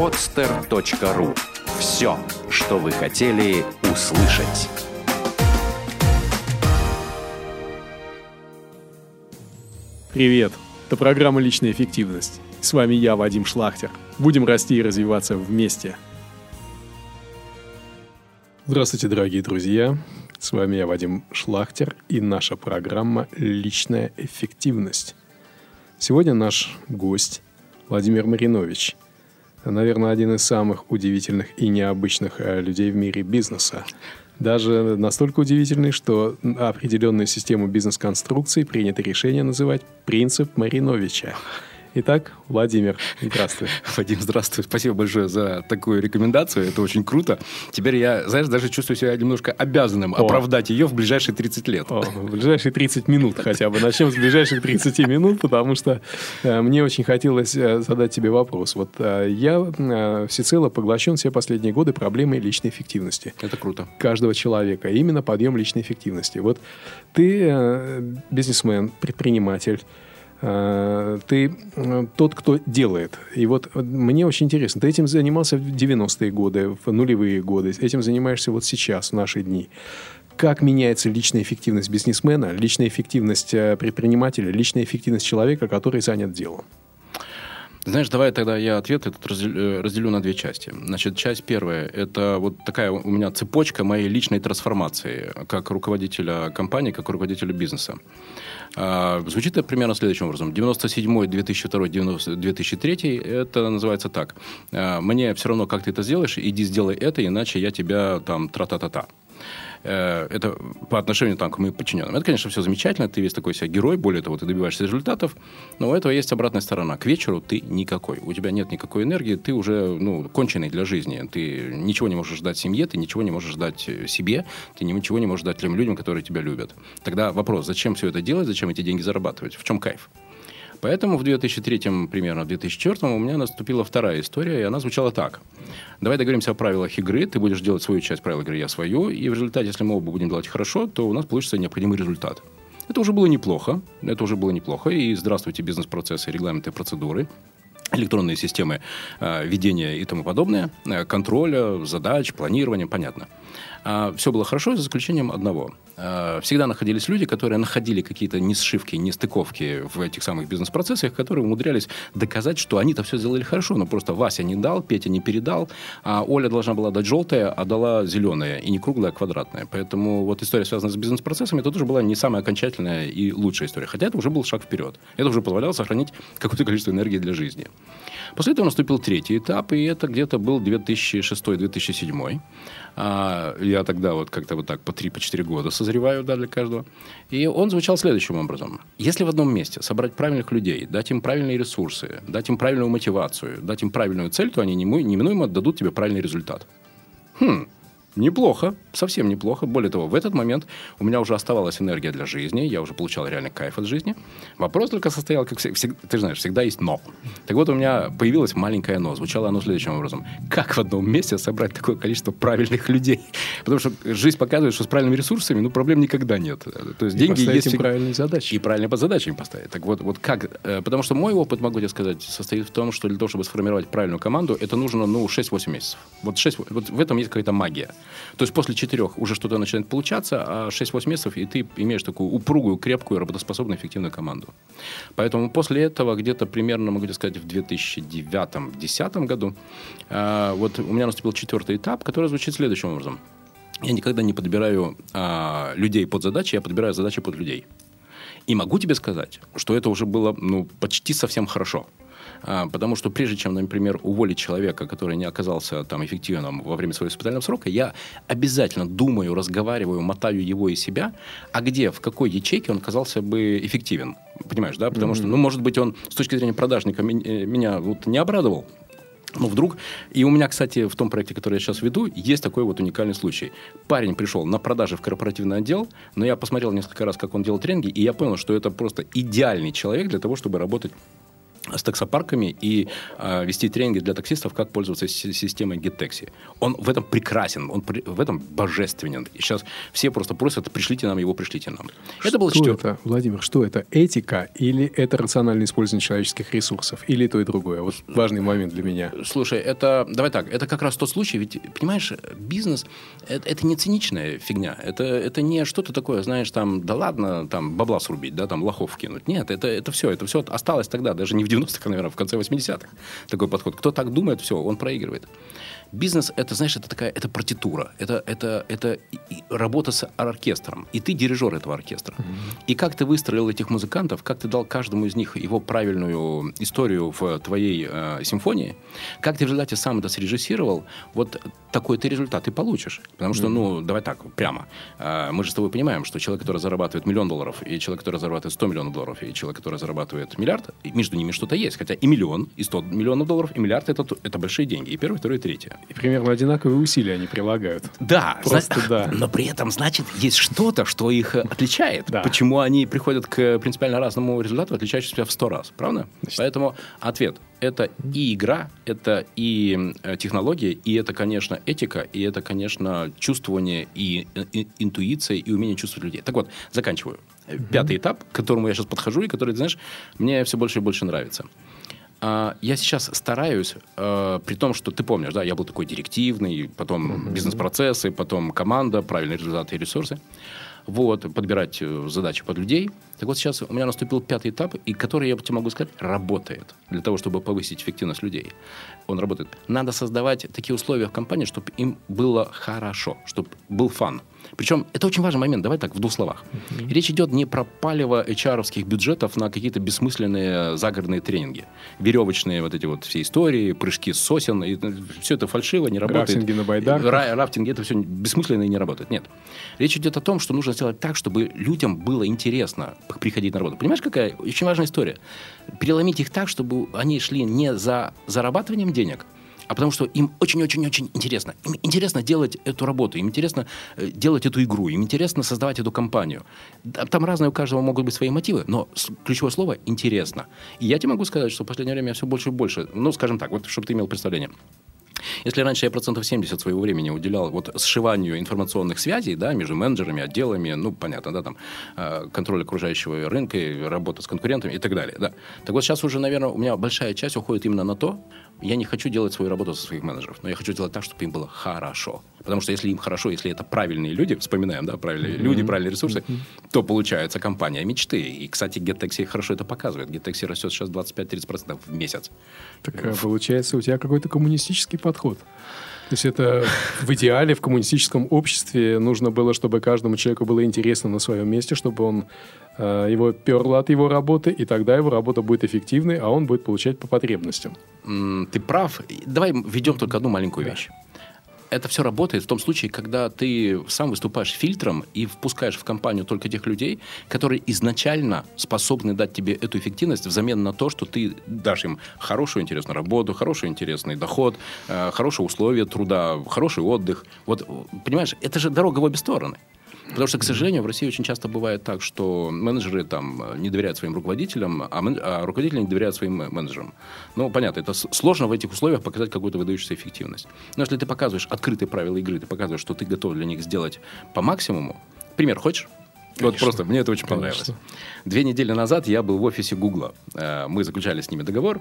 podster.ru. Все, что вы хотели услышать. Привет! Это программа «Личная эффективность». С вами я, Вадим Шлахтер. Будем расти и развиваться вместе. Здравствуйте, дорогие друзья. С вами я, Вадим Шлахтер, и наша программа «Личная эффективность». Сегодня наш гость Владимир Маринович. Наверное, один из самых удивительных и необычных э, людей в мире бизнеса. Даже настолько удивительный, что определенную систему бизнес-конструкций принято решение называть «принцип Мариновича». Итак, Владимир, здравствуй. Вадим, здравствуй. Спасибо большое за такую рекомендацию. Это очень круто. Теперь я, знаешь, даже чувствую себя немножко обязанным О. оправдать ее в ближайшие 30 лет. О, в ближайшие 30 минут хотя бы. Начнем с ближайших 30 минут, потому что э, мне очень хотелось э, задать тебе вопрос. Вот э, я э, всецело поглощен все последние годы проблемой личной эффективности. Это круто. Каждого человека. Именно подъем личной эффективности. Вот ты э, бизнесмен, предприниматель, ты э, тот, кто делает. И вот э, мне очень интересно, ты этим занимался в 90-е годы, в нулевые годы, этим занимаешься вот сейчас, в наши дни. Как меняется личная эффективность бизнесмена, личная эффективность предпринимателя, личная эффективность человека, который занят делом? Знаешь, давай тогда я ответ этот разделю на две части. Значит, часть первая – это вот такая у меня цепочка моей личной трансформации как руководителя компании, как руководителя бизнеса. А, звучит это примерно следующим образом. 97 2002 2003 это называется так. А, мне все равно, как ты это сделаешь, иди сделай это, иначе я тебя там тра-та-та-та. Э, это по отношению там, к моим подчиненным. Это, конечно, все замечательно, ты весь такой себя герой, более того, ты добиваешься результатов, но у этого есть обратная сторона. К вечеру ты никакой, у тебя нет никакой энергии, ты уже ну, конченый для жизни, ты ничего не можешь ждать семье, ты ничего не можешь ждать э, себе, ты ничего не можешь ждать тем людям, которые тебя любят. Тогда вопрос, зачем все это делать, зачем эти деньги зарабатывать, в чем кайф? Поэтому в 2003, примерно в 2004 у меня наступила вторая история, и она звучала так. Давай договоримся о правилах игры, ты будешь делать свою часть правил игры, я свою, и в результате, если мы оба будем делать хорошо, то у нас получится необходимый результат. Это уже было неплохо, это уже было неплохо, и здравствуйте бизнес-процессы, регламенты, процедуры электронные системы э, ведения и тому подобное, э, контроля, задач, планирования, понятно. А, все было хорошо, за исключением одного. А, всегда находились люди, которые находили какие-то несшивки, нестыковки в этих самых бизнес-процессах, которые умудрялись доказать, что они-то все сделали хорошо, но просто Вася не дал, Петя не передал, а Оля должна была дать желтое, а дала зеленое, и не круглое, а квадратное. Поэтому вот история, связанная с бизнес-процессами, это тоже была не самая окончательная и лучшая история. Хотя это уже был шаг вперед. Это уже позволяло сохранить какое-то количество энергии для жизни. После этого наступил третий этап, и это где-то был 2006-2007. А, я тогда вот как-то вот так по 3-4 по года созреваю да, для каждого. И он звучал следующим образом. Если в одном месте собрать правильных людей, дать им правильные ресурсы, дать им правильную мотивацию, дать им правильную цель, то они неминуемо дадут тебе правильный результат. Хм, Неплохо, совсем неплохо. Более того, в этот момент у меня уже оставалась энергия для жизни, я уже получал реальный кайф от жизни. Вопрос только состоял, как всегда, ты знаешь, всегда есть «но». Так вот, у меня появилось маленькое «но». Звучало оно следующим образом. Как в одном месте собрать такое количество правильных людей? Потому что жизнь показывает, что с правильными ресурсами ну, проблем никогда нет. То есть и деньги есть... им правильные задачи. И правильно под задачами поставить. Так вот, вот как... Э, потому что мой опыт, могу тебе сказать, состоит в том, что для того, чтобы сформировать правильную команду, это нужно, ну, 6-8 месяцев. Вот, 6, вот в этом есть какая-то магия. То есть после четырех уже что-то начинает получаться, а 6-8 месяцев, и ты имеешь такую упругую, крепкую, работоспособную, эффективную команду. Поэтому после этого где-то примерно, могу сказать, в 2009-2010 году э, вот у меня наступил четвертый этап, который звучит следующим образом. Я никогда не подбираю э, людей под задачи, я подбираю задачи под людей. И могу тебе сказать, что это уже было ну, почти совсем хорошо. А, потому что прежде чем, например, уволить человека, который не оказался там эффективным во время своего испытательного срока, я обязательно думаю, разговариваю, мотаю его и себя, а где, в какой ячейке он оказался бы эффективен. Понимаешь, да? Потому mm-hmm. что, ну, может быть, он с точки зрения продажника э, меня вот не обрадовал, ну, вдруг... И у меня, кстати, в том проекте, который я сейчас веду, есть такой вот уникальный случай. Парень пришел на продажи в корпоративный отдел, но я посмотрел несколько раз, как он делал тренинги, и я понял, что это просто идеальный человек для того, чтобы работать с таксопарками и э, вести тренинги для таксистов, как пользоваться системой GetTaxi. Он в этом прекрасен, он при, в этом божественен. И сейчас все просто просят, пришлите нам его, пришлите нам. Что это было четвер... это, Владимир, что это? Этика или это рациональное использование человеческих ресурсов? Или то и другое? Вот важный момент для меня. Слушай, это, давай так, это как раз тот случай, ведь, понимаешь, бизнес, это, это не циничная фигня, это, это не что-то такое, знаешь, там, да ладно, там, бабла срубить, да, там, лохов кинуть. Нет, это, это все, это все осталось тогда, даже не в 90-х, наверное, в конце 80-х такой подход. Кто так думает, все, он проигрывает. Бизнес это, знаешь, это такая, это партитура, это, это, это работа с оркестром, и ты дирижер этого оркестра. Mm-hmm. И как ты выстроил этих музыкантов, как ты дал каждому из них его правильную историю в твоей э, симфонии, как ты в результате сам это срежиссировал, вот такой ты результат и получишь. Потому что, mm-hmm. ну, давай так, прямо. Э, мы же с тобой понимаем, что человек, который зарабатывает миллион долларов, и человек, который зарабатывает 100 миллионов долларов, и человек, который зарабатывает миллиард, между ними что-то есть. Хотя и миллион, и 100 миллионов долларов, и миллиард это, это большие деньги. И первый, второй, и. И примерно одинаковые усилия они прилагают. Да, Просто зна- да. Но при этом, значит, есть что-то, что их отличает. Да. Почему они приходят к принципиально разному результату, отличающемуся в сто раз. Правда? Значит, Поэтому ответ это и игра, это и э, технология, и это, конечно, этика, и это, конечно, чувствование и, э, и интуиция, и умение чувствовать людей. Так вот, заканчиваю. Пятый этап, к которому я сейчас подхожу, и который, знаешь, мне все больше и больше нравится. А, я сейчас стараюсь, э, при том, что ты помнишь, да, я был такой директивный, потом mm-hmm. бизнес-процессы, потом команда, правильные результаты и ресурсы. Вот, подбирать э, задачи под людей. Так вот сейчас у меня наступил пятый этап, и который, я тебе могу сказать, работает для того, чтобы повысить эффективность людей. Он работает. Надо создавать такие условия в компании, чтобы им было хорошо, чтобы был фан. Причем это очень важный момент, давай так, в двух словах. Mm-hmm. Речь идет не про палево HR-овских бюджетов на какие-то бессмысленные загородные тренинги. Веревочные вот эти вот все истории, прыжки с сосен, и все это фальшиво, не работает. Рафтинги на байдарках. Ра- рафтинги, это все бессмысленно и не работает. Нет. Речь идет о том, что нужно сделать так, чтобы людям было интересно приходить на работу. Понимаешь, какая очень важная история? Переломить их так, чтобы они шли не за зарабатыванием денег, а потому что им очень-очень-очень интересно. Им интересно делать эту работу, им интересно э, делать эту игру, им интересно создавать эту компанию. Там разные у каждого могут быть свои мотивы, но ключевое слово «интересно». И я тебе могу сказать, что в последнее время я все больше и больше, ну, скажем так, вот чтобы ты имел представление. Если раньше я процентов 70 своего времени уделял вот сшиванию информационных связей, да, между менеджерами, отделами, ну, понятно, да, там, э, контроль окружающего рынка, работа с конкурентами и так далее, да. Так вот сейчас уже, наверное, у меня большая часть уходит именно на то, я не хочу делать свою работу со своих менеджеров, но я хочу делать так, чтобы им было хорошо. Потому что если им хорошо, если это правильные люди, вспоминаем, да, правильные mm-hmm. люди, правильные ресурсы, mm-hmm. то получается компания мечты. И, кстати, GetTaxi хорошо это показывает. GetTaxi растет сейчас 25-30% в месяц. Так в... получается, у тебя какой-то коммунистический подход. То есть это в идеале в коммунистическом обществе нужно было, чтобы каждому человеку было интересно на своем месте, чтобы он э, его перло от его работы, и тогда его работа будет эффективной, а он будет получать по потребностям. Ты прав. Давай введем только одну маленькую вещь это все работает в том случае, когда ты сам выступаешь фильтром и впускаешь в компанию только тех людей, которые изначально способны дать тебе эту эффективность взамен на то, что ты дашь им хорошую интересную работу, хороший интересный доход, э, хорошие условия труда, хороший отдых. Вот, понимаешь, это же дорога в обе стороны. Потому что, к сожалению, в России очень часто бывает так, что менеджеры там не доверяют своим руководителям, а, мен... а руководители не доверяют своим менеджерам. Ну, понятно, это сложно в этих условиях показать какую-то выдающуюся эффективность. Но если ты показываешь открытые правила игры, ты показываешь, что ты готов для них сделать по максимуму. Пример хочешь? Конечно. Вот просто мне это очень понравилось. Конечно. Две недели назад я был в офисе Гугла. Э, мы заключали с ними договор.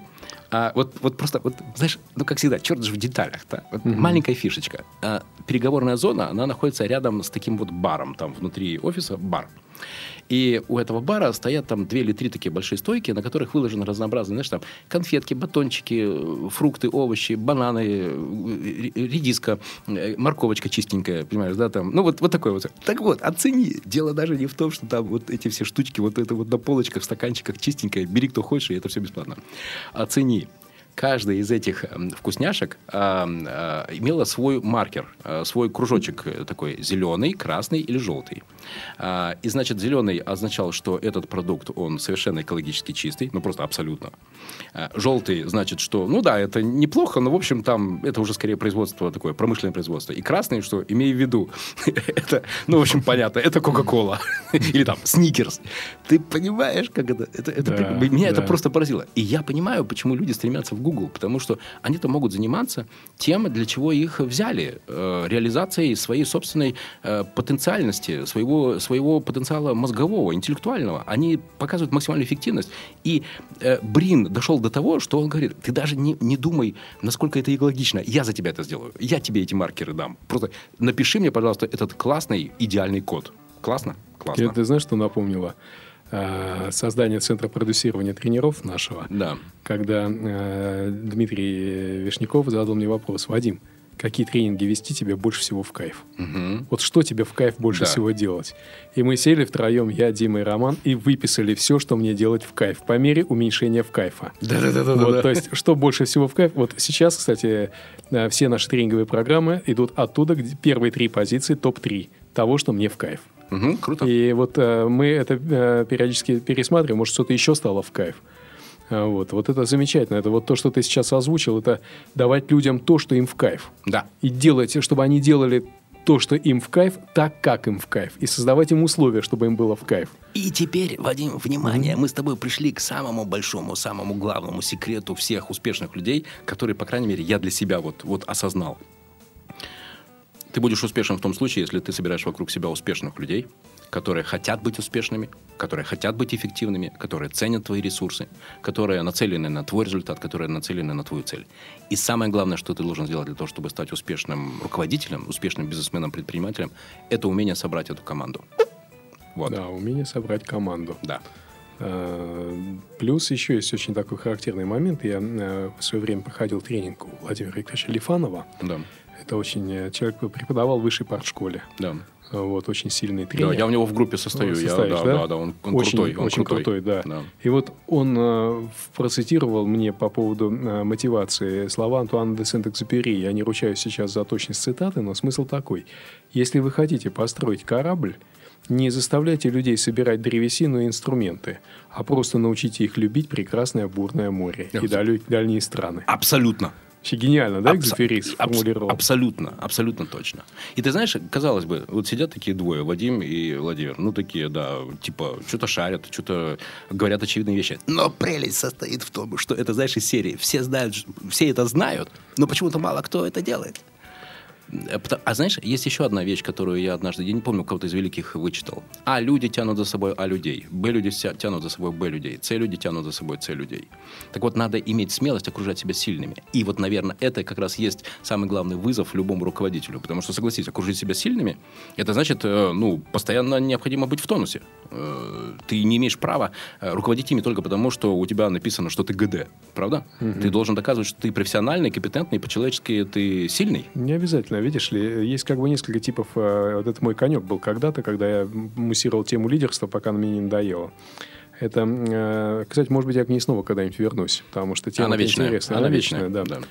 А вот, вот просто, вот, знаешь, ну, как всегда, черт же в деталях. -то. Вот mm-hmm. Маленькая фишечка. А, переговорная зона, она находится рядом с таким вот баром. Там внутри офиса бар. И у этого бара стоят там две или три такие большие стойки, на которых выложены разнообразные, знаешь, там конфетки, батончики, э, фрукты, овощи, бананы, э, редиска, э, морковочка чистенькая, понимаешь, да, там, ну вот, вот такой вот. Так вот, оцени. Дело даже не в том, что там вот эти все штучки, вот это вот на полочках, в стаканчиках чистенькое, бери кто хочешь, и это все бесплатно. Оцени каждая из этих эм, вкусняшек а, а, имела свой маркер, а, свой кружочек э, такой зеленый, красный или желтый. А, и, значит, зеленый означал, что этот продукт, он совершенно экологически чистый, ну, просто абсолютно. А, желтый значит, что, ну да, это неплохо, но, в общем, там это уже скорее производство такое, промышленное производство. И красный, что, имей в виду, это, ну, в общем, понятно, это Кока-Кола. Или там Сникерс. Ты понимаешь, как это? это, это Да, меня это да. просто поразило. И я понимаю, почему люди стремятся в Google, потому что они-то могут заниматься тем, для чего их взяли, э, реализацией своей собственной э, потенциальности, своего, своего потенциала мозгового, интеллектуального. Они показывают максимальную эффективность. И э, Брин дошел до того, что он говорит, ты даже не, не думай, насколько это экологично. Я за тебя это сделаю. Я тебе эти маркеры дам. Просто напиши мне, пожалуйста, этот классный, идеальный код. Классно? Классно. Кирилл, ты знаешь, что напомнило? Э, Создание центра продюсирования тренеров нашего. Да. Когда э, Дмитрий Вишняков задал мне вопрос. Вадим, какие тренинги вести тебе больше всего в кайф? Мгм. Вот что тебе в кайф больше Да. всего делать? И мы сели втроем, я, Дима и Роман, и выписали все, что мне делать в кайф, по мере уменьшения в кайфа. Да-да-да. Вот, то есть, что больше всего в кайф? Вот сейчас, кстати, э, все наши тренинговые программы идут оттуда, где первые три позиции, топ-3 того, что мне в кайф. Мгм, круто. И вот э, мы это э, периодически пересматриваем, может, что-то еще стало в кайф. Вот, вот это замечательно. Это вот то, что ты сейчас озвучил, это давать людям то, что им в кайф. Да. И делать, чтобы они делали то, что им в кайф, так, как им в кайф. И создавать им условия, чтобы им было в кайф. И теперь, Вадим, внимание, мы с тобой пришли к самому большому, самому главному секрету всех успешных людей, который, по крайней мере, я для себя вот, вот осознал. Ты будешь успешен в том случае, если ты собираешь вокруг себя успешных людей, которые хотят быть успешными, которые хотят быть эффективными, которые ценят твои ресурсы, которые нацелены на твой результат, которые нацелены на твою цель. И самое главное, что ты должен сделать для того, чтобы стать успешным руководителем, успешным бизнесменом, предпринимателем, это умение собрать эту команду. Вот. Да, умение собрать команду. Да. Э, Плюс еще есть очень такой характерный момент. Я э, в свое время проходил тренинг у Владимира Викторовича Лифанова. Да. Это очень... э, Человек преподавал в высшей партшколе. Да. Вот, очень сильный Да, тренер. я у него в группе состою. Я- да, да? да, да, он, он очень, крутой. Он очень крутой, да. Да. И вот он э, процитировал мне по поводу э, мотивации слова Антуана де Сент-Экзюпери. Я не ручаюсь сейчас за точность цитаты, но смысл такой. Если вы хотите построить корабль, не заставляйте людей собирать древесину и инструменты, а просто научите их любить прекрасное бурное море Я и далё- дальние страны. Абсолютно. Вообще гениально, да, Экзюпери абс- сформулировал? Абсолютно, абсолютно точно. И ты знаешь, казалось бы, вот сидят такие двое, Вадим и Владимир, ну такие, да, типа, что-то шарят, что-то говорят очевидные вещи. Но прелесть состоит в том, что это, знаешь, из серии. Все знают, все это знают, но почему-то мало кто это делает. Э, А знаешь, есть еще одна вещь, которую я однажды, я не помню, кого-то из великих вычитал. А люди тянут за собой А людей. Б люди тянут за собой Б людей. С люди тянут за собой С людей. Так вот, надо иметь смелость окружать себя сильными. И вот, наверное, это как раз есть самый главный вызов любому руководителю. Потому что, согласись, окружить себя сильными, это значит, э, ну, постоянно необходимо быть в тонусе. Э, Ты не имеешь права руководить ими только потому, что у тебя написано, что ты ГД. Правда? Ты должен доказывать, что ты профессиональный, компетентный, по-человечески ты сильный. Не обязательно, видишь ли, есть как бы несколько типов. э, Вот это мой конек был когда-то, когда я муссировал тему лидерства, пока она мне не надоела. Это, э, кстати, может быть, я к ней снова когда-нибудь вернусь, потому что тема Она вечная. интересная. Она Она вечная, вечная, да. да.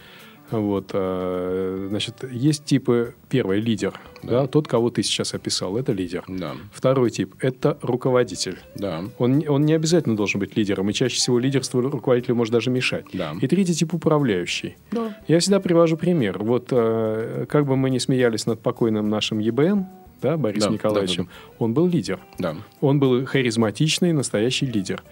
Вот, э, значит, есть типы. Первый лидер, да. тот, кого ты сейчас описал, это лидер. Да, Второй тип это руководитель. да. Он, не- он не обязательно должен быть лидером, и чаще всего лидерство руководителю может даже мешать. Да. И третий тип управляющий. Да. Я всегда привожу пример. Вот э, как бы мы не смеялись над покойным нашим ЕБН, да, Борисом Да, Николаевичем, да, он был лидер. Да. Он был харизматичный, настоящий лидер.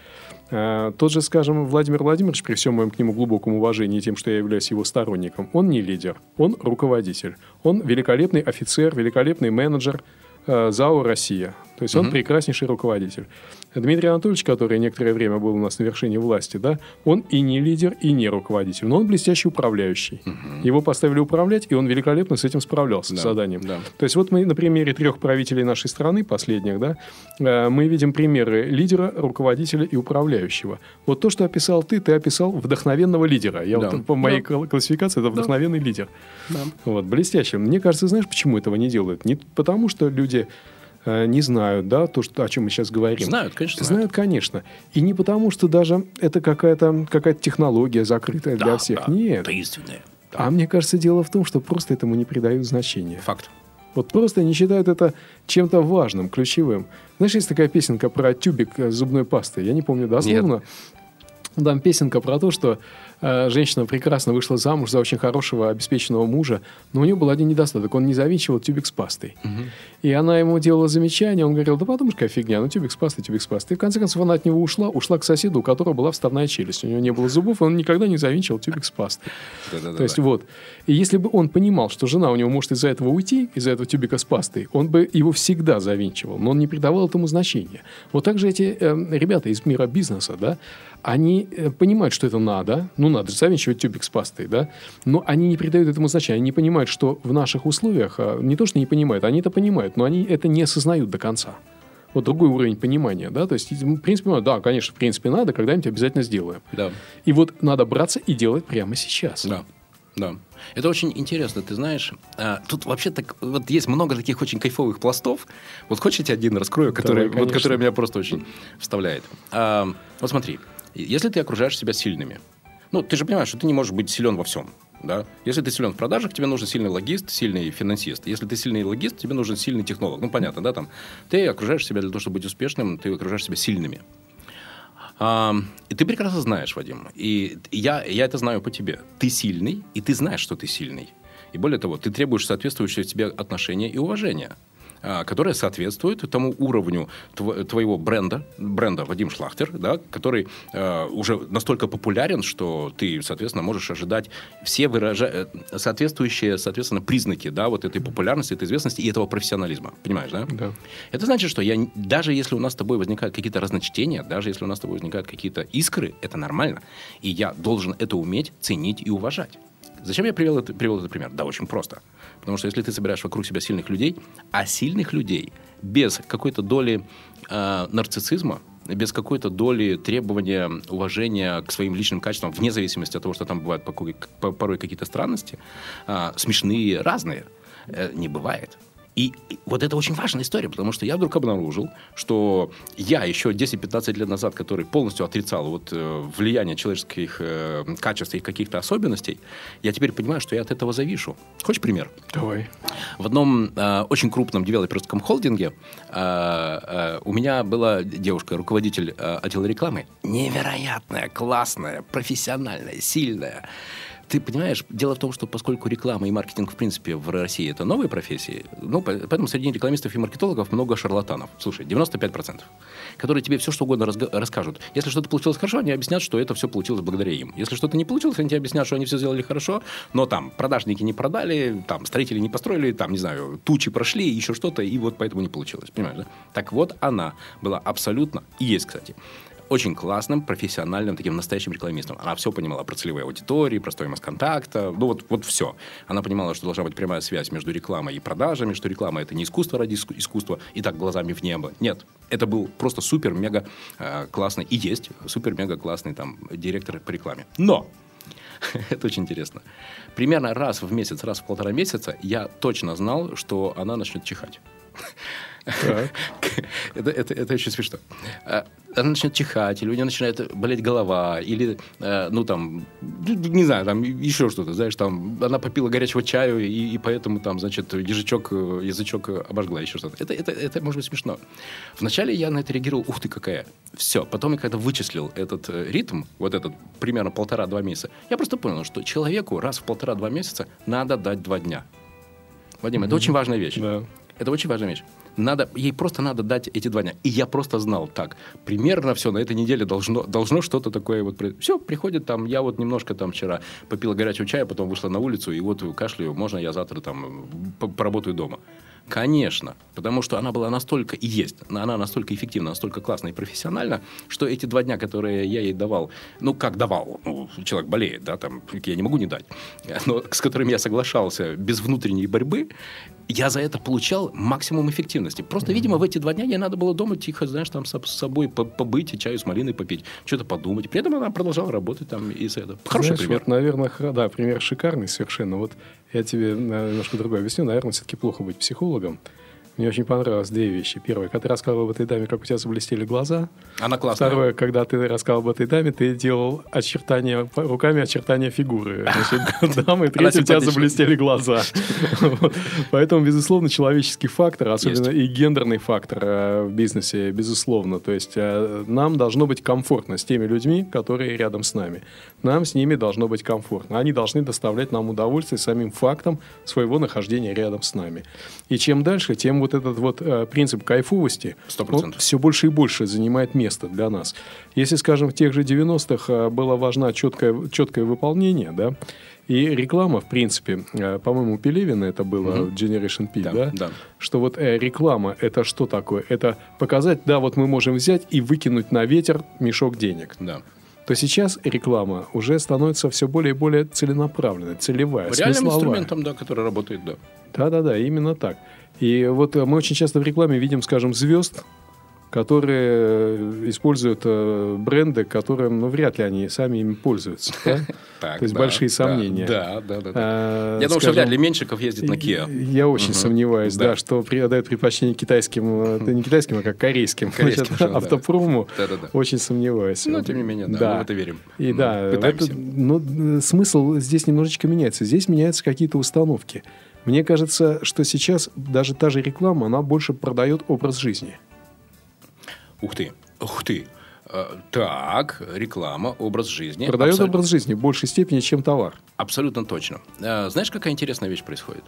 Э, Тот же, скажем, Владимир Владимирович, при всем моем к нему глубоком уважении тем, что я являюсь его сторонником, он не лидер, он руководитель. Он великолепный офицер, великолепный менеджер э, ЗАО «Россия». То есть он прекраснейший руководитель. Дмитрий Анатольевич, который некоторое время был у нас на вершине власти, да, он и не лидер, и не руководитель, но он блестящий управляющий. Его поставили управлять, и он великолепно с этим справлялся, с Да, заданием. да. То есть вот мы на примере трех правителей нашей страны, последних, да, э, мы видим примеры лидера, руководителя и управляющего. Вот то, что описал ты, ты описал вдохновенного лидера. Я Да. вот по моей Да. кл- классификации это вдохновенный лидер. Да. Вот, блестяще. Мне кажется, знаешь, почему этого не делают? Не потому, что люди э, не знают, да, то, что, о чем мы сейчас говорим. Знают, конечно. Знают, конечно. И не потому, что даже это какая-то какая технология закрытая для Да, всех. да, Нет. Таинственное. А мне кажется, дело в том, что просто этому не придают значения. Факт. Вот просто не считают это чем-то важным, ключевым. Знаешь, есть такая песенка про тюбик э, зубной пастой. Я не помню дословно. Там песенка про то, что женщина прекрасно вышла замуж за очень хорошего, обеспеченного мужа, но у нее был один недостаток. Он не завинчивал тюбик с пастой. И она ему делала замечание, он говорил, да подумаешь, какая фигня, ну тюбик с пастой, тюбик с пастой. И в конце концов она от него ушла, ушла к соседу, у которого была вставная челюсть. У него не было зубов, и он никогда не завинчивал тюбик с пастой. То есть вот. И если бы он понимал, что жена у него может из-за этого уйти, из-за этого тюбика с пастой, он бы его всегда завинчивал, но он не придавал этому значения. Вот так же эти э, ребята из мира бизнеса, да, они э, понимают, что это надо, ну, надо же завинчивать тюбик с пастой, да, но они не придают этому значения, они понимают, что в наших условиях, а, не то, что не понимают, они это понимают, но они это не осознают до конца. Вот другой уровень понимания, да, то есть, в принципе, да, конечно, в принципе, надо, когда-нибудь обязательно сделаем. Да. И вот надо браться и делать прямо сейчас. Да, да. Это очень интересно, ты знаешь. а, тут вообще так вот есть много таких очень кайфовых пластов. Вот хочешь, я тебе один раскрою, который, Давай, вот, который меня просто очень вставляет. А, вот смотри, если ты окружаешь себя сильными, ну, ты же понимаешь, что ты не можешь быть силен во всем. Да? Если ты силен в продажах, тебе нужен сильный логист, сильный финансист. Если ты сильный логист, тебе нужен сильный технолог. Ну, понятно, да? Там, ты окружаешь себя для того, чтобы быть успешным, ты окружаешь себя сильными. А, и ты прекрасно знаешь, Вадим, и я, я это знаю по тебе. Ты сильный, и ты знаешь, что ты сильный. И более того, ты требуешь соответствующее тебе отношения и уважения, а, которое соответствует тому уровню тв- твоего бренда, бренда Вадим Шлахтер, да, который э, уже настолько популярен, что ты, соответственно, можешь ожидать все выража... э, соответствующие, соответственно, признаки да, вот этой популярности, этой известности и этого профессионализма. Понимаешь, да? Да. Это значит, что я, даже если у нас с тобой возникают какие-то разночтения, даже если у нас с тобой возникают какие-то искры, это нормально. И я должен это уметь ценить и уважать. Зачем я привел, это, привел этот пример? Да, очень просто. Потому что если ты собираешь вокруг себя сильных людей, а сильных людей без какой-то доли э, нарциссизма, без какой-то доли требования уважения к своим личным качествам, вне зависимости от того, что там бывают порой какие-то странности, а, смешные, разные, э, не бывает. И вот это очень важная история, потому что я вдруг обнаружил, что я еще 10-15 лет назад, который полностью отрицал вот, э, влияние человеческих э, качеств и каких-то особенностей, я теперь понимаю, что я от этого завишу. Хочешь пример? Давай. В одном э, очень крупном девелоперском холдинге э, э, у меня была девушка, руководитель э, отдела рекламы, невероятная, классная, профессиональная, сильная. Ты понимаешь, дело в том, что поскольку реклама и маркетинг, в принципе, в России это новые профессии, ну, по- поэтому среди рекламистов и маркетологов много шарлатанов. Слушай, 95%, которые тебе все что угодно расскажут. Если что-то получилось хорошо, они объяснят, что это все получилось благодаря им. Если что-то не получилось, они тебе объяснят, что они все сделали хорошо, но там продажники не продали, там строители не построили, там, не знаю, тучи прошли, еще что-то, и вот поэтому не получилось. Понимаешь, да? Так вот, она была абсолютно, и есть, кстати, очень классным, профессиональным, таким настоящим рекламистом. Она все понимала про целевые аудитории, про стоимость контакта, ну вот, вот все. Она понимала, что должна быть прямая связь между рекламой и продажами, что реклама это не искусство ради иску- искусства, и так глазами в небо. Нет, это был просто супер-мега э, классный, и есть супер-мега классный там директор по рекламе. Но это очень интересно. Примерно раз в месяц, раз в полтора месяца я точно знал, что она начнет чихать. Это, это, это очень смешно. А, Она начнет чихать, или у нее начинает болеть голова, или, э, ну, там, не знаю, там еще что-то, знаешь, там, она попила горячего чаю, и, и поэтому, там, значит, язычок, э, язычок э, обожгла, еще что-то. Это, это, это может быть смешно. Вначале я на это реагировал, ух ты, какая. Все. Потом я когда вычислил этот э, ритм, вот этот примерно полтора-два месяца, я просто понял, что человеку раз в полтора-два месяца надо дать два дня. Вадим, это очень важная вещь. Да. Это очень важная вещь. Надо, ей просто надо дать эти два дня. И я просто знал, так, примерно все, на этой неделе должно, должно что-то такое вот... Все, приходит там, я вот немножко там вчера попила горячего чая, потом вышла на улицу, и вот кашляю, можно я завтра там поработаю дома? Конечно, потому что она была настолько и есть, она настолько эффективна, настолько классная и профессиональна, что эти два дня, которые я ей давал, ну, как давал, ну, человек болеет, да, там, я не могу не дать, но с которыми я соглашался без внутренней борьбы, я за это получал максимум эффективности. Просто, видимо, в эти два дня ей надо было дома тихо, знаешь, там с собой по- побыть и чаю с малиной попить, что-то подумать. При этом она продолжала работать там и с этого. Хороший Знаешь, пример. Вот, наверное, да, пример шикарный совершенно. Вот я тебе э, немножко другое объясню. Наверное, все-таки плохо быть психологом. Мне очень понравилось две вещи. Первое, когда ты рассказывал об этой даме, как у тебя заблестели глаза. Она классная. Второе, когда ты рассказывал об этой даме, ты делал очертания, руками очертания фигуры. Значит, дамы. Третье, у тебя заблестели глаза. Поэтому, безусловно, человеческий фактор, особенно и гендерный фактор э, в бизнесе, безусловно. То есть э, нам должно быть комфортно с теми людьми, которые рядом с нами. Нам с ними должно быть комфортно. Они должны доставлять нам удовольствие самим фактом своего нахождения рядом с нами. И чем дальше, тем вот этот вот э, принцип кайфовости он все больше и больше занимает место для нас. Если, скажем, в тех же 90-х э, было важно четкое, четкое выполнение, да, и реклама, в принципе, э, по-моему, Пелевина это было, угу. Generation P, да, да? да? Что вот э, реклама это что такое? Это показать, да, вот мы можем взять и выкинуть на ветер мешок денег. Да то сейчас реклама уже становится все более и более целенаправленной, целевая, Реальным смысловая. инструментом, да, который работает, да. Да-да-да, именно так. И вот мы очень часто в рекламе видим, скажем, звезд, которые э, используют э, бренды, которым, ну, вряд ли они сами ими пользуются. Да? То есть да, большие сомнения. Да, да, да. да. Я думаю, что вряд ли Меньшиков ездит на Kia. Я очень сомневаюсь, да. да, что отдает предпочтение китайским, э, не китайским, а как корейским, автопрому. Да, да, да. Очень сомневаюсь. Но, тем не менее, да, да. мы в это верим. И да, это, ну, смысл здесь немножечко меняется. Здесь меняются какие-то установки. Мне кажется, что сейчас даже та же реклама, она больше продает образ жизни. Ух ты, ух ты. Э, так, реклама, образ жизни. Продает Абсол... образ жизни в большей степени, чем товар. Абсолютно точно. Э, знаешь, какая интересная вещь происходит?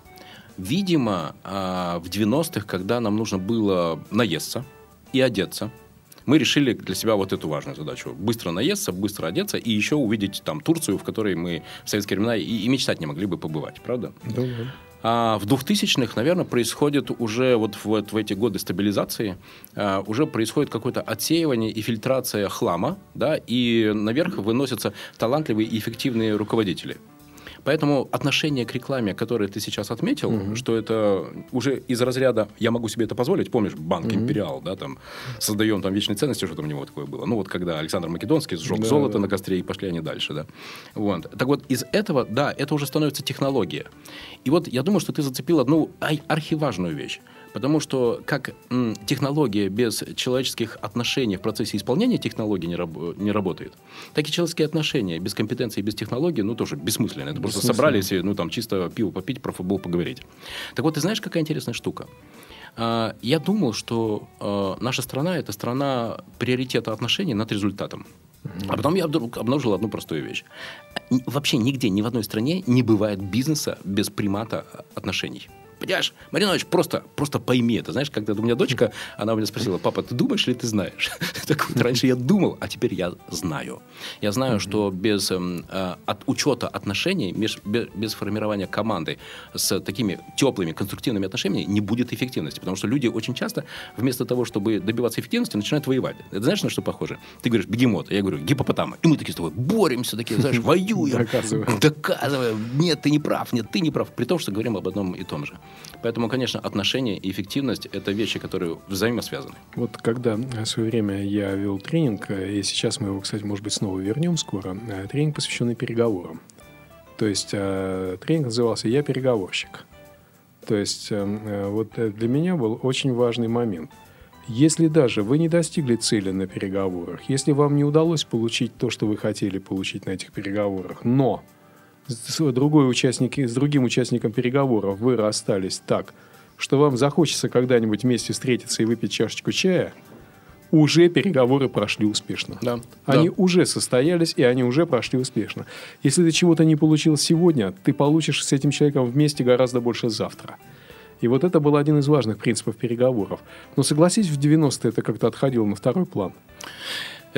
Видимо, э, в 90-х, когда нам нужно было наесться и одеться, мы решили для себя вот эту важную задачу. Быстро наесться, быстро одеться и еще увидеть там Турцию, в которой мы в советские времена и, и мечтать не могли бы побывать, правда? Да. А в 2000-х, наверное, происходит уже вот в, вот в эти годы стабилизации, а, уже происходит какое-то отсеивание и фильтрация хлама, да, и наверх выносятся талантливые и эффективные руководители. Поэтому отношение к рекламе, которое ты сейчас отметил, угу. что это уже из разряда «я могу себе это позволить», помнишь, банк угу. «Империал», да, там, создаем там вечные ценности, что там у него такое было. Ну, вот когда Александр Македонский сжег да, золото да. на костре, и пошли они дальше, да. Вот. Так вот, из этого, да, это уже становится технология. И вот я думаю, что ты зацепил одну архиважную вещь. Потому что как м, технология без человеческих отношений в процессе исполнения технологии не, раб- не работает, так и человеческие отношения без компетенции, без технологии, ну, тоже бессмысленно. Это просто собрались и, ну, там, чисто пиво попить, про футбол поговорить. Так вот, ты знаешь, какая интересная штука? А, я думал, что а, наша страна – это страна приоритета отношений над результатом. А потом я вдруг обнаружил одну простую вещь. Вообще нигде, ни в одной стране не бывает бизнеса без примата отношений. Понимаешь, Маринович, просто, просто пойми это. Знаешь, когда у меня дочка, она у меня спросила, папа, ты думаешь или ты знаешь? так вот, раньше я думал, а теперь я знаю. Я знаю, что без эм, э, от учета отношений, без, без формирования команды с такими теплыми, конструктивными отношениями не будет эффективности. Потому что люди очень часто вместо того, чтобы добиваться эффективности, начинают воевать. Это знаешь, на что похоже? Ты говоришь, бегемот, я говорю, гипопотама. И мы такие с тобой боремся, такие, знаешь, воюем. Доказываем. Доказываем. Нет, ты не прав, нет, ты не прав. При том, что говорим об одном и том же. Поэтому, конечно, отношения и эффективность – это вещи, которые взаимосвязаны. Вот когда в свое время я вел тренинг, и сейчас мы его, кстати, может быть, снова вернем скоро, э, тренинг, посвященный переговорам. То есть э, тренинг назывался «Я переговорщик». То есть э, вот для меня был очень важный момент. Если даже вы не достигли цели на переговорах, если вам не удалось получить то, что вы хотели получить на этих переговорах, но с, другой участник, с другим участником переговоров вы расстались так, что вам захочется когда-нибудь вместе встретиться и выпить чашечку чая, уже переговоры прошли успешно. Да, они да. уже состоялись, и они уже прошли успешно. Если ты чего-то не получил сегодня, ты получишь с этим человеком вместе гораздо больше завтра. И вот это был один из важных принципов переговоров. Но согласись, в 90-е это как-то отходило на второй план.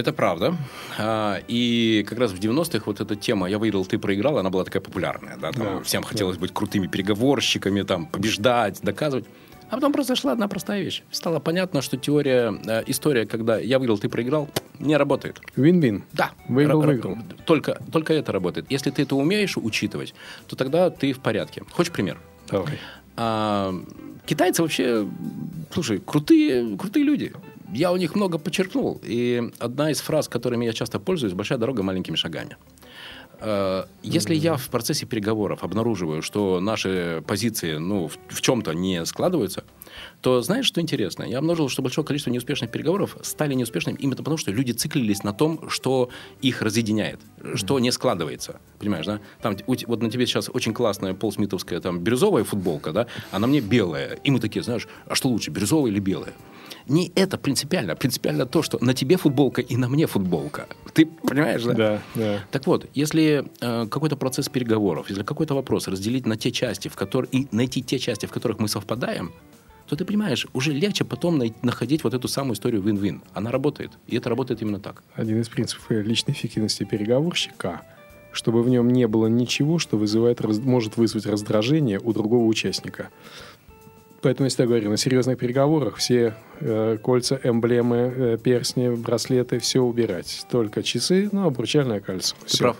Это правда. А, и как раз в 90-х вот эта тема «я выиграл, ты проиграл», она была такая популярная. Да? Там да, всем хотелось да. быть крутыми переговорщиками, там, побеждать, доказывать. А потом произошла одна простая вещь. Стало понятно, что теория, э, история, когда я выиграл, ты проиграл, не работает. Вин-вин. Да. Выиграл, выиграл. Только, только это работает. Если ты это умеешь учитывать, то тогда ты в порядке. Хочешь пример? Давай. А, китайцы вообще, слушай, крутые, крутые люди я у них много подчеркнул. И одна из фраз, которыми я часто пользуюсь, большая дорога маленькими шагами. Э, если я в процессе переговоров обнаруживаю, что наши позиции ну, в, в чем-то не складываются, то знаешь, что интересно? Я обнаружил, что большое количество неуспешных переговоров стали неуспешными именно потому, что люди циклились на том, что их разъединяет, что не складывается. Понимаешь, да? Там, вот на тебе сейчас очень классная полсмитовская там бирюзовая футболка, да, а на мне белая. И мы такие, знаешь, а что лучше, бирюзовая или белая? Не это принципиально. Принципиально то, что на тебе футболка и на мне футболка. Ты понимаешь, да? Да, да. Так вот, если э, какой-то процесс переговоров, если какой-то вопрос разделить на те части, в которых, и найти те части, в которых мы совпадаем, то ты понимаешь, уже легче потом най- находить вот эту самую историю win-win. Она работает. И это работает именно так. Один из принципов личной эффективности переговорщика чтобы в нем не было ничего, что вызывает, может вызвать раздражение у другого участника. Поэтому я всегда говорю, на серьезных переговорах все э, кольца, эмблемы, э, перстни, браслеты, все убирать. Только часы, ну, обручальное кольцо. Ты все. прав.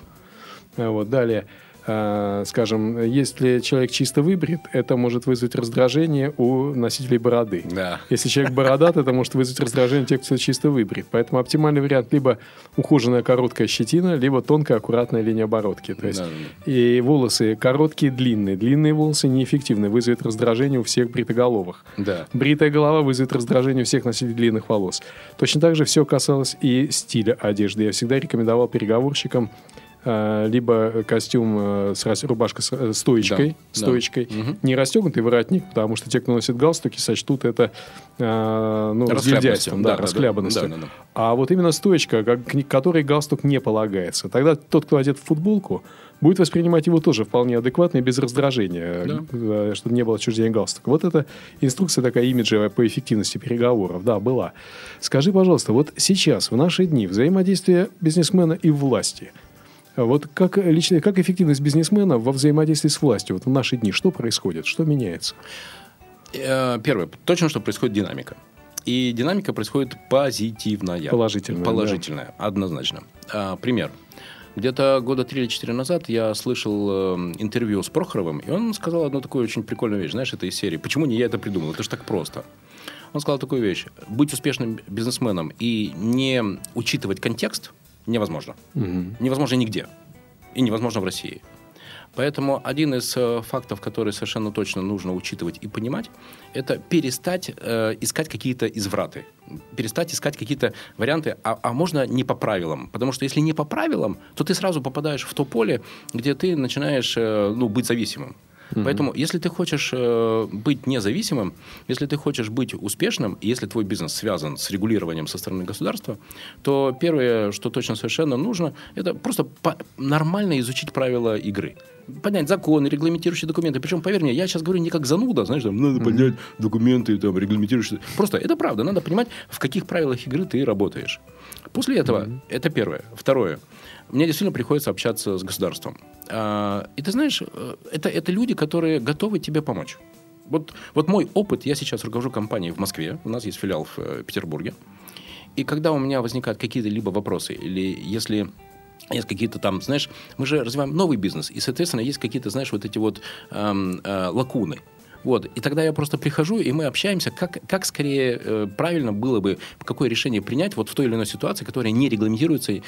Вот, далее. А, скажем, если человек чисто выбрит, это может вызвать раздражение у носителей бороды. Да. Если человек бородат, это может вызвать раздражение тех, кто чисто выбрит. Поэтому оптимальный вариант либо ухоженная короткая щетина, либо тонкая аккуратная линия бородки. То есть да, и волосы короткие, длинные. Длинные волосы неэффективны, вызовет раздражение у всех бритоголовых. Да. Бритая голова вызовет раздражение у всех носителей длинных волос. Точно так же все касалось и стиля одежды. Я всегда рекомендовал переговорщикам Э, либо костюм э, с рубашкой с э, стоечкой, да, стоечкой. Да. не расстегнутый воротник, потому что те, кто носит галстуки, сочтут это ну, разгильдяйством, да, да, расхлябанностью. Да, да, да. А вот именно стоечка, к которой галстук не полагается. Тогда тот, кто одет в футболку, будет воспринимать его тоже вполне адекватно и без раздражения, да. чтобы не было отчуждения галстука. Вот эта инструкция такая имиджевая по эффективности переговоров, да, была. Скажи, пожалуйста, вот сейчас, в наши дни, взаимодействие бизнесмена и власти – вот как, лично, как эффективность бизнесмена во взаимодействии с властью? Вот в наши дни что происходит? Что меняется? Э, первое. Точно, что происходит динамика. И динамика происходит позитивная. Положительная. Положительная, да. однозначно. А, пример. Где-то года три или четыре назад я слышал э, интервью с Прохоровым, и он сказал одну такую очень прикольную вещь. Знаешь, это из серии «Почему не я это придумал? Это же так просто». Он сказал такую вещь. Быть успешным бизнесменом и не учитывать контекст – невозможно. Угу. Невозможно нигде. И невозможно в России. Поэтому один из э, фактов, который совершенно точно нужно учитывать и понимать, это перестать э, искать какие-то извраты, перестать искать какие-то варианты, а, а можно не по правилам. Потому что если не по правилам, то ты сразу попадаешь в то поле, где ты начинаешь э, ну, быть зависимым. Угу. Поэтому, если ты хочешь э, быть независимым, если ты хочешь быть успешным, если твой бизнес связан с регулированием со стороны государства, то первое, что точно совершенно нужно, это просто нормально изучить правила игры понять законы, регламентирующие документы. Причем, поверь мне, я сейчас говорю не как зануда, знаешь, там, надо понять документы, там, регламентирующие. Просто это правда, надо понимать, в каких правилах игры ты работаешь. После этого, mm-hmm. это первое. Второе мне действительно приходится общаться с государством. А, и ты знаешь, э, это, это люди, которые готовы тебе помочь. Вот, вот мой опыт, я сейчас руковожу компанией в Москве, у нас есть филиал в э, Петербурге. И когда у меня возникают какие-то либо вопросы, или если есть какие-то там, знаешь, мы же развиваем новый бизнес, и, соответственно, есть какие-то, знаешь, вот эти вот эм, э, лакуны. Вот. И тогда я просто прихожу, и мы общаемся, как, как скорее э, правильно было бы, какое решение принять вот в той или иной ситуации, которая не регламентируется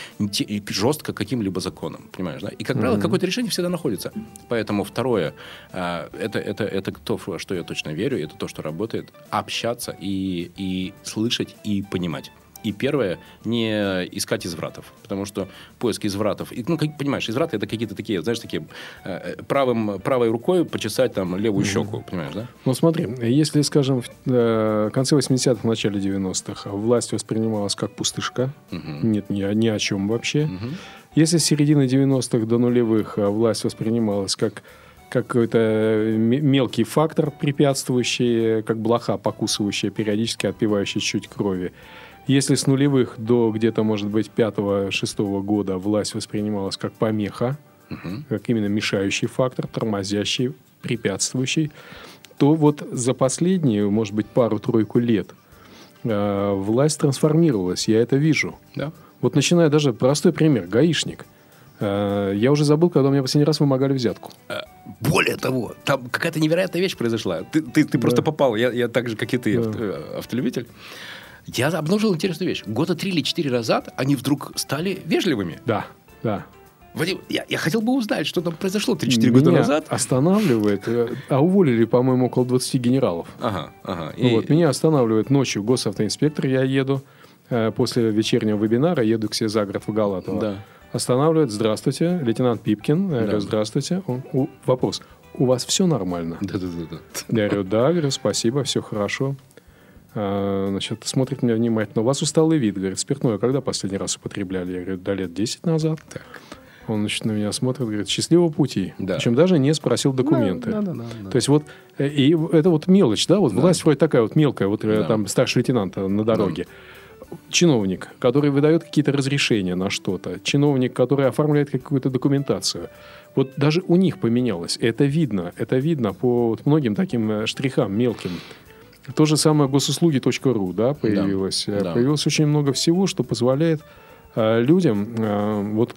жестко каким-либо законом. Понимаешь, да? И, как правило, mm-hmm. какое-то решение всегда находится. Поэтому второе, э, это, это, это то, во что я точно верю, это то, что работает, общаться и, и слышать, и понимать. И первое, не искать извратов. Потому что поиск извратов... И, ну, как, понимаешь, извраты это какие-то такие, знаешь, такие э, правым, правой рукой почесать там левую mm-hmm. щеку, понимаешь, да? Ну, смотри, если, скажем, в э, конце 80-х, в начале 90-х власть воспринималась как пустышка, mm-hmm. нет ни, ни о чем вообще. Mm-hmm. Если с середины 90-х до нулевых э, власть воспринималась как какой-то мелкий фактор, препятствующий, как блоха, покусывающая, периодически отпивающая чуть крови. Если с нулевых до где-то, может быть, пятого-шестого года власть воспринималась как помеха, угу. как именно мешающий фактор, тормозящий, препятствующий, то вот за последние, может быть, пару-тройку лет э, власть трансформировалась, я это вижу. Да. Вот начиная даже простой пример, гаишник. Э, я уже забыл, когда у меня последний раз вымогали взятку. Э, более того, там какая-то невероятная вещь произошла. Ты, ты, ты да. просто попал, я, я так же, как и ты, да. Э, автолюбитель. Я обнаружил интересную вещь. Года три или четыре назад они вдруг стали вежливыми. Да, да. Вадим, я, я хотел бы узнать, что там произошло 3-4 года назад. останавливает, э, а уволили, по-моему, около 20 генералов. Ага, ага. Ну Вот, меня останавливает ночью госавтоинспектор, я еду, э, после вечернего вебинара еду к себе за город в Галатово. Да. Останавливает, здравствуйте, лейтенант Пипкин. Да. говорю, здравствуйте. Он, у- вопрос, у вас все нормально? Да-да-да. Я говорю, да, говорю, спасибо, все хорошо. А, значит, смотрит меня внимательно. У вас усталый вид. Говорит, спиртное когда последний раз употребляли? Я говорю, да лет 10 назад. Так. Он, значит, на меня смотрит, говорит, счастливого пути. Да. Причем даже не спросил документы. Да, да, да, да. То есть вот, э, и это вот мелочь, да, вот Да. власть вроде такая вот мелкая, вот э, Да. там старший лейтенант э, на дороге. Чиновник, который выдает какие-то разрешения на что-то. Чиновник, который оформляет какую-то документацию. Вот даже у них поменялось. Это видно. Это видно по вот многим таким э, штрихам мелким. То же самое госуслуги.ру, да, появилось. Э, да. Появилось очень много всего, что позволяет э, людям э, вот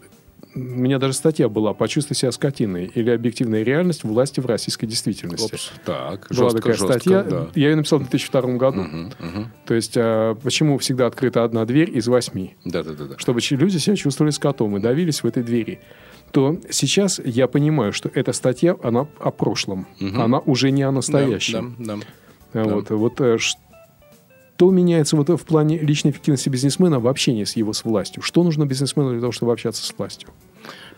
у меня даже статья была «Почувствуй себя скотиной» или «Объективная реальность власти в российской действительности». Опс. Так, Была жестко, такая жестко, статья. да. Я ее написал в 2002 году. Мгм, мгм. То есть, а, почему всегда открыта одна дверь из восьми? Да-да-да. Чтобы ч- люди себя чувствовали скотом и давились в этой двери. То сейчас я понимаю, что эта статья, она о прошлом. Мгм. Она уже не о настоящем. Да, да, А Вот, вот э, что меняется вот в плане личной эффективности бизнесмена в общении с его с властью? Что нужно бизнесмену для того, чтобы общаться с властью?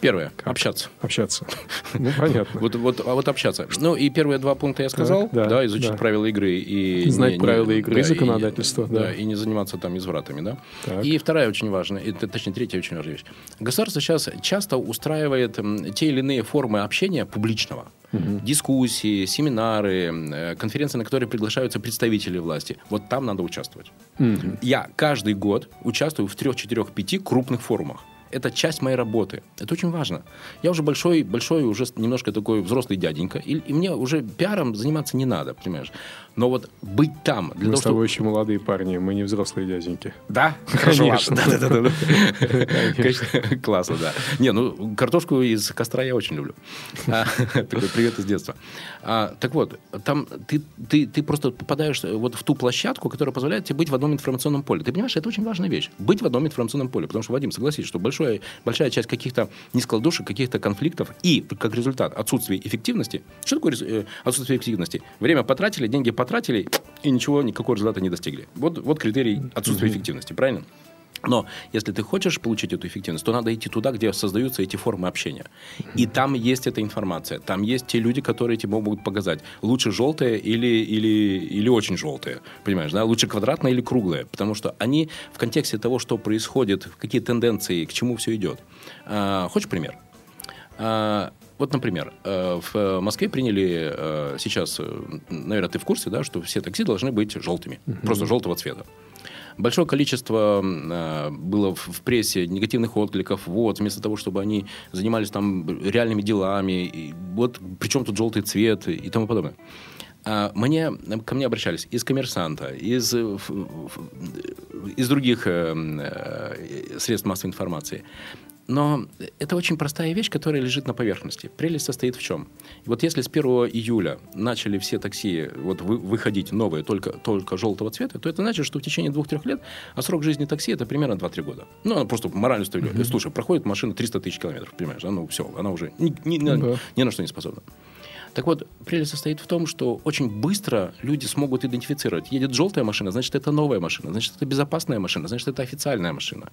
Первое. Общаться. Общаться. Ну, понятно. Вот, вот, а вот общаться. Ну, и первые два пункта я сказал. Так, да, да, изучить да. правила игры и... Знать правила игры, да, и- законодательство, да. Да, и не заниматься там извратами, да. Так. И вторая очень важная, и, т- точнее, третья очень важная вещь. Государство сейчас часто устраивает те или иные формы общения публичного. Дискуссии, семинары, э, конференции, на которые приглашаются представители власти. Вот там надо участвовать. Мгм. Я каждый год участвую в трех, четырех, пяти крупных форумах. Это часть моей работы. Это очень важно. Я уже большой, большой, уже немножко такой взрослый дяденька, и, и мне уже пиаром заниматься не надо, понимаешь? Но вот быть там для Мы того, с чтобы... тобой еще молодые парни, мы не взрослые дяденьки. Да? Конечно. Классно, да. Не, ну, картошку из костра я очень люблю. А, Такой привет из детства. А, Так вот, там ты, просто попадаешь вот в ту площадку, которая позволяет тебе быть в одном информационном поле. Ты понимаешь, это очень важная вещь. Быть в одном информационном поле. Потому что, Вадим, согласись, что большая, большая часть каких-то нескладушек, каких-то конфликтов и, как результат, отсутствие эффективности. Что такое э, отсутствие эффективности? Время потратили, деньги потратили, и ничего, никакого результата не достигли. Вот, вот критерий отсутствия эффективности, правильно? Но если ты хочешь получить эту эффективность, то надо идти туда, где создаются эти формы общения. И там есть эта информация. Там есть те люди, которые тебе могут показать. Лучше желтое или, или, или очень желтое. Понимаешь, да? Лучше квадратное или круглое. Потому что они в контексте того, что происходит, какие тенденции, к чему все идет. А, хочешь пример? А, вот, например, э, в Москве приняли э, сейчас, э, наверное, ты в курсе, да, что все такси должны быть желтыми, просто желтого цвета. Большое количество э, было в, в прессе негативных откликов. Вот, вместо того, чтобы они занимались там реальными делами, и вот причем тут желтый цвет и тому подобное. А, Мне, ко мне обращались из коммерсанта, из, э, из других э, э, средств массовой информации. Но это очень простая вещь, которая лежит на поверхности. Прелесть состоит в чем? Вот если с 1 июля начали все такси вот вы- выходить новые только, только желтого цвета, то это значит, что в течение двух-трех лет, а срок жизни такси это примерно 2-3 года. Ну, она просто морально стоит. Слушай, проходит машина 300 тысяч километров, понимаешь? А ну, все, она уже ни, ни- ни- Ну да. ни на что не способна. Так вот, прелесть состоит в том, что очень быстро люди смогут идентифицировать. Едет желтая машина, значит, это новая машина, значит, это безопасная машина, значит, это официальная машина.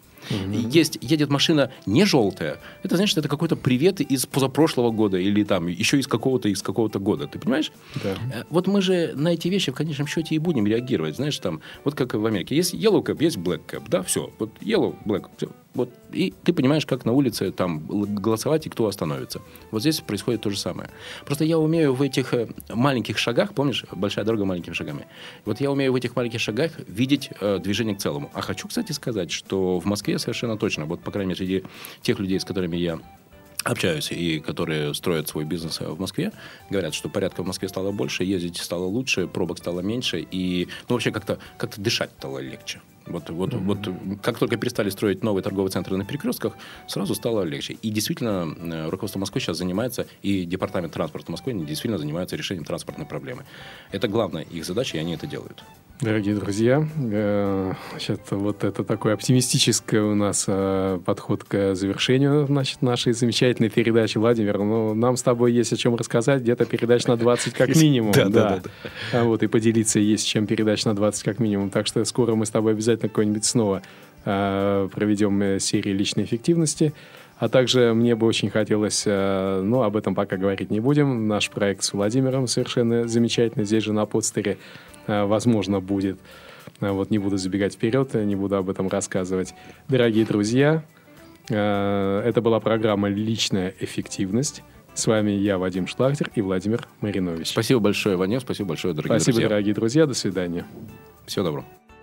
Есть, едет машина не желтая, это значит, это какой-то привет из позапрошлого года или там еще из какого-то из какого-то года. Ты понимаешь? Да. Э, Вот мы же на эти вещи в конечном счете и будем реагировать. Знаешь, там, вот как в Америке, есть yellow cab, есть black cab, да, все. Вот yellow, black, все. Вот. И ты понимаешь, как на улице там голосовать и кто остановится. Вот здесь происходит то же самое. Просто я умею в этих э, маленьких шагах, помнишь, большая дорога маленькими шагами. Вот я умею в этих маленьких шагах видеть э, движение к целому. А хочу, кстати, сказать, что в Москве совершенно точно, вот, по крайней мере, среди тех людей, с которыми я общаюсь и которые строят свой бизнес в Москве, говорят, что порядка в Москве стало больше, ездить стало лучше, пробок стало меньше, и ну, вообще как-то как дышать стало легче. Вот, вот, mm-hmm. вот как только перестали строить новые торговые центры на перекрестках, сразу стало легче. И действительно, э, руководство Москвы сейчас занимается, и Департамент транспорта Москвы действительно занимается решением транспортной проблемы. Это главная их задача, и они это делают. Дорогие друзья, значит, э, вот это такой оптимистический у нас э, подход к завершению значит, нашей замечательной передачи. Владимир, ну, нам с тобой есть о чем рассказать, где-то передач на 20 как минимум. Да, да, да. А вот, и поделиться есть чем передач на 20 как минимум. Так что скоро мы с тобой обязательно какой-нибудь снова э, проведем серии личной эффективности. А также мне бы очень хотелось, ну, об этом пока говорить не будем, наш проект с Владимиром совершенно замечательный, здесь же на подстере Э, возможно, будет. Э, вот не буду забегать вперед, не буду об этом рассказывать. Дорогие друзья, э, это была программа «Личная эффективность». С вами я, Вадим Шлахтер и Владимир Маринович. Спасибо большое, Ваня. Спасибо большое, дорогие Спасибо, друзья. дорогие друзья. До свидания. Всего доброго.